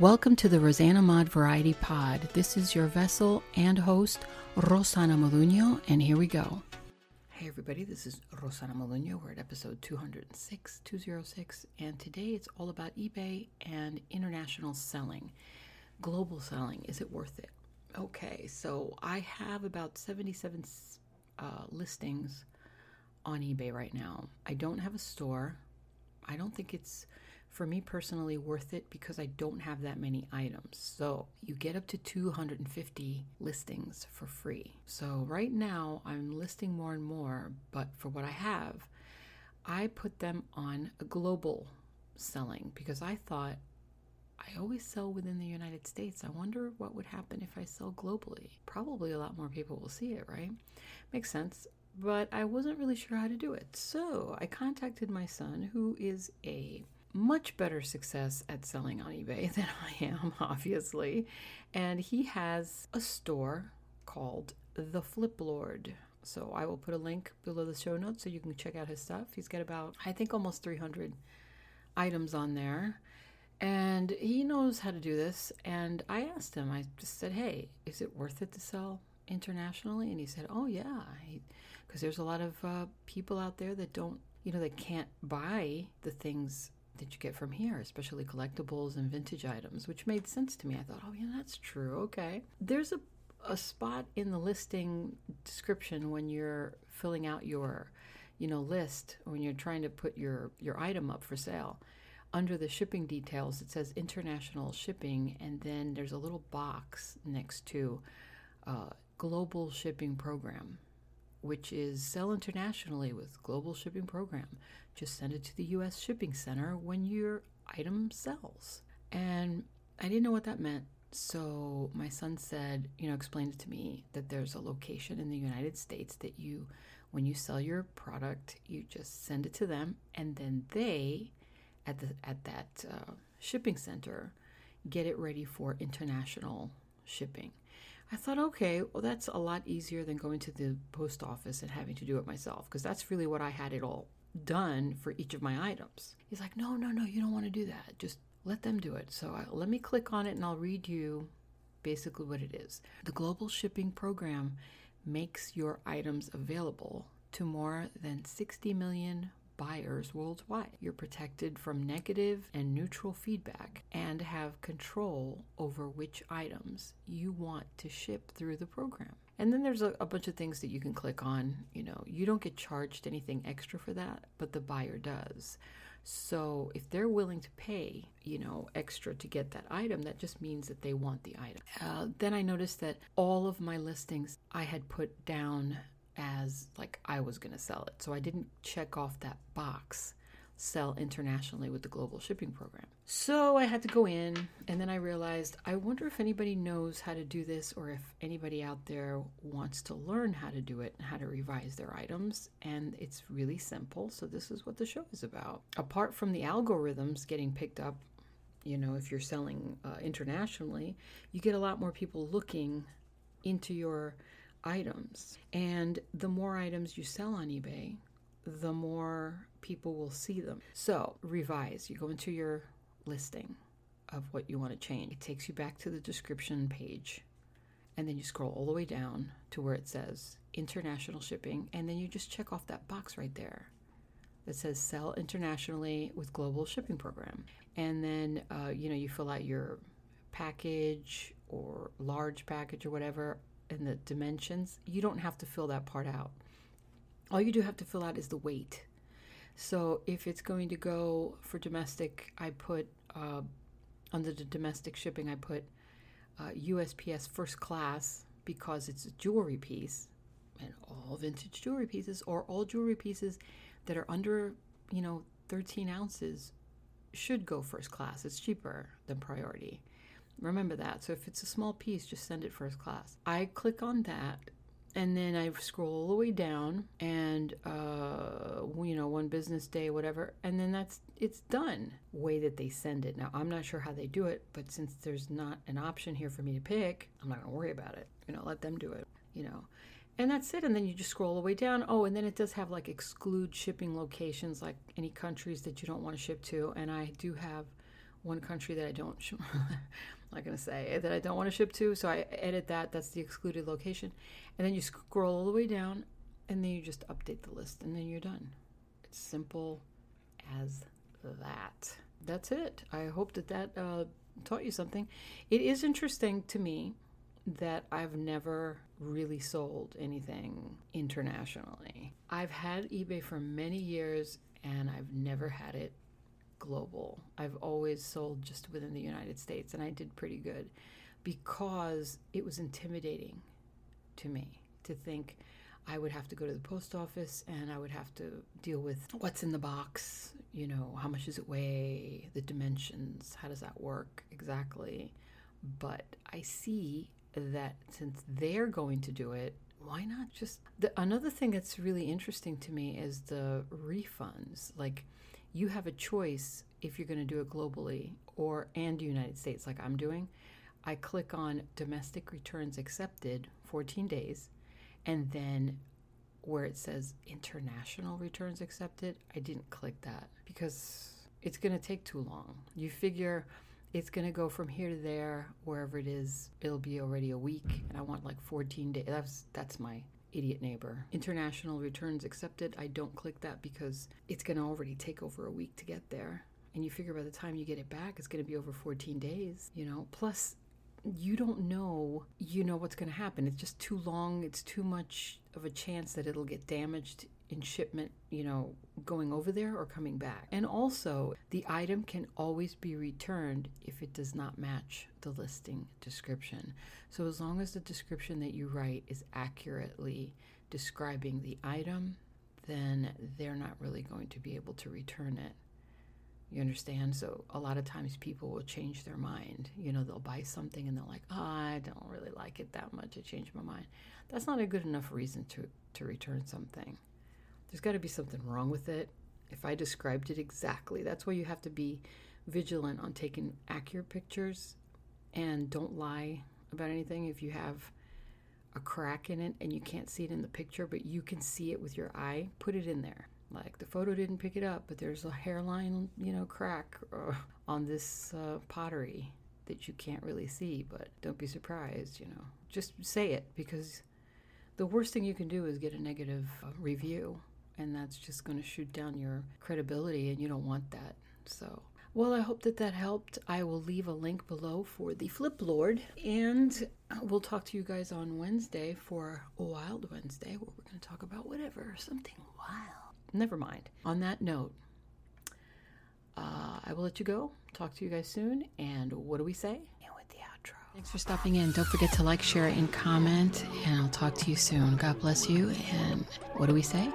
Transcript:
Welcome to the Rosanna Mod Variety Pod. This is your vessel and host, Rosana Moluño, and here we go. Hey everybody, this is Rosana Moluño. We're at episode 206, 206, and today it's all about eBay and international selling. Global selling, is it worth it? Okay, so I have about 77 uh, listings on eBay right now. I don't have a store. I don't think it's for me personally worth it because I don't have that many items. So you get up to 250 listings for free. So right now I'm listing more and more, but for what I have, I put them on a global selling because I thought I always sell within the United States. I wonder what would happen if I sell globally. Probably a lot more people will see it, right? Makes sense. But I wasn't really sure how to do it. So I contacted my son, who is a much better success at selling on eBay than I am, obviously. And he has a store called The Flip Lord. So I will put a link below the show notes so you can check out his stuff. He's got about, I think, almost 300 items on there. And he knows how to do this. And I asked him, I just said, hey, is it worth it to sell internationally? And he said, oh, yeah. Because there's a lot of uh, people out there that don't, you know, that can't buy the things that you get from here, especially collectibles and vintage items, which made sense to me. I thought, oh, yeah, that's true. Okay. There's a, a spot in the listing description when you're filling out your, you know, list, when you're trying to put your, your item up for sale. Under the shipping details, it says international shipping, and then there's a little box next to uh, global shipping program which is sell internationally with global shipping program. Just send it to the US shipping center when your item sells. And I didn't know what that meant. So my son said, you know, explained it to me that there's a location in the United States that you when you sell your product, you just send it to them and then they at the at that uh, shipping center get it ready for international shipping. I thought, okay, well, that's a lot easier than going to the post office and having to do it myself because that's really what I had it all done for each of my items. He's like, no, no, no, you don't want to do that. Just let them do it. So I, let me click on it and I'll read you basically what it is. The global shipping program makes your items available to more than 60 million buyers worldwide. You're protected from negative and neutral feedback and have control over which items you want to ship through the program. And then there's a, a, bunch of things that you can click on. You know, you don't get charged anything extra for that, but the buyer does. So if they're willing to pay, you know, extra to get that item, that just means that they want the item. Uh, then I noticed that all of my listings I had put down as like I was going to sell it. So I didn't check off that box sell internationally with the global shipping program. So I had to go in and then I realized I wonder if anybody knows how to do this or if anybody out there wants to learn how to do it and how to revise their items. And it's really simple. So this is what the show is about. Apart from the algorithms getting picked up, you know, if you're selling uh, internationally, you get a lot more people looking into your items. And the more items you sell on eBay, the more people will see them. So, revise. You go into your listing of what you want to change. It takes you back to the description page. And then you scroll all the way down to where it says international shipping. And then you just check off that box right there that says sell internationally with global shipping program. And then, uh, you know, you fill out your package or large package or whatever and the dimensions, you don't have to fill that part out. All you do have to fill out is the weight. So if it's going to go for domestic, I put uh, under the domestic shipping, I put uh, USPS first class because it's a jewelry piece, and all vintage jewelry pieces or all jewelry pieces that are under, you know, 13 ounces should go first class. It's cheaper than priority. Remember that. So if it's a small piece, just send it first class. I click on that and then I scroll all the way down and uh, you know one business day whatever and then that's it's done way that they send it now I'm not sure how they do it but since there's not an option here for me to pick I'm not gonna worry about it you know let them do it you know and that's it and then you just scroll all the way down oh and then it does have like exclude shipping locations like any countries that you don't want to ship to and I do have one country that I don't, I'm not going to say that I don't want to ship to. So I edit that. That's the excluded location. And then you scroll all the way down and then you just update the list and then you're done. It's simple as that. That's it. I hope that that uh, taught you something. It is interesting to me that I've never really sold anything internationally. I've had eBay for many years and I've never had it global. I've always sold just within the United States and I did pretty good because it was intimidating to me to think I would have to go to the post office and I would have to deal with what's in the box, you know, how much does it weigh, the dimensions, how does that work exactly. But I see that since they're going to do it, why not just the, another thing that's really interesting to me is the refunds. Like you have a choice if you're going to do it globally or and United States like I'm doing. I click on domestic returns accepted 14 days and then where it says international returns accepted, I didn't click that because it's going to take too long. You figure it's going to go from here to there, wherever it is, it'll be already a week, and I want like 14 days. That's, that's my idiot neighbor. International returns accepted, I don't click that because it's going to already take over a week to get there. And you figure by the time you get it back, it's going to be over 14 days, you know? Plus, you don't know you know what's going to happen it's just too long it's too much of a chance that it'll get damaged in shipment you know going over there or coming back and also the item can always be returned if it does not match the listing description so as long as the description that you write is accurately describing the item then they're not really going to be able to return it you understand? So a lot of times people will change their mind. You know, they'll buy something and they're like, oh, I don't really like it that much. I changed my mind. That's not a good enough reason to, to return something. There's got to be something wrong with it. If I described it exactly, that's why you have to be vigilant on taking accurate pictures and don't lie about anything. If you have a crack in it and you can't see it in the picture, but you can see it with your eye, put it in there like the photo didn't pick it up, but there's a hairline, you know, crack uh, on this uh, pottery that you can't really see. But don't be surprised, you know. Just say it because the worst thing you can do is get a negative uh, review, and that's just going to shoot down your credibility, and you don't want that. So. Well, I hope that that helped. I will leave a link below for the Flip Lord, and we'll talk to you guys on Wednesday for a Wild Wednesday, where we're going to talk about whatever, something wild. Never mind. On that note, uh, I will let you go. Talk to you guys soon. And what do we say? And with the outro. Thanks for stopping in. Don't forget to like, share, and comment. And I'll talk to you soon. God bless you. And what do we say?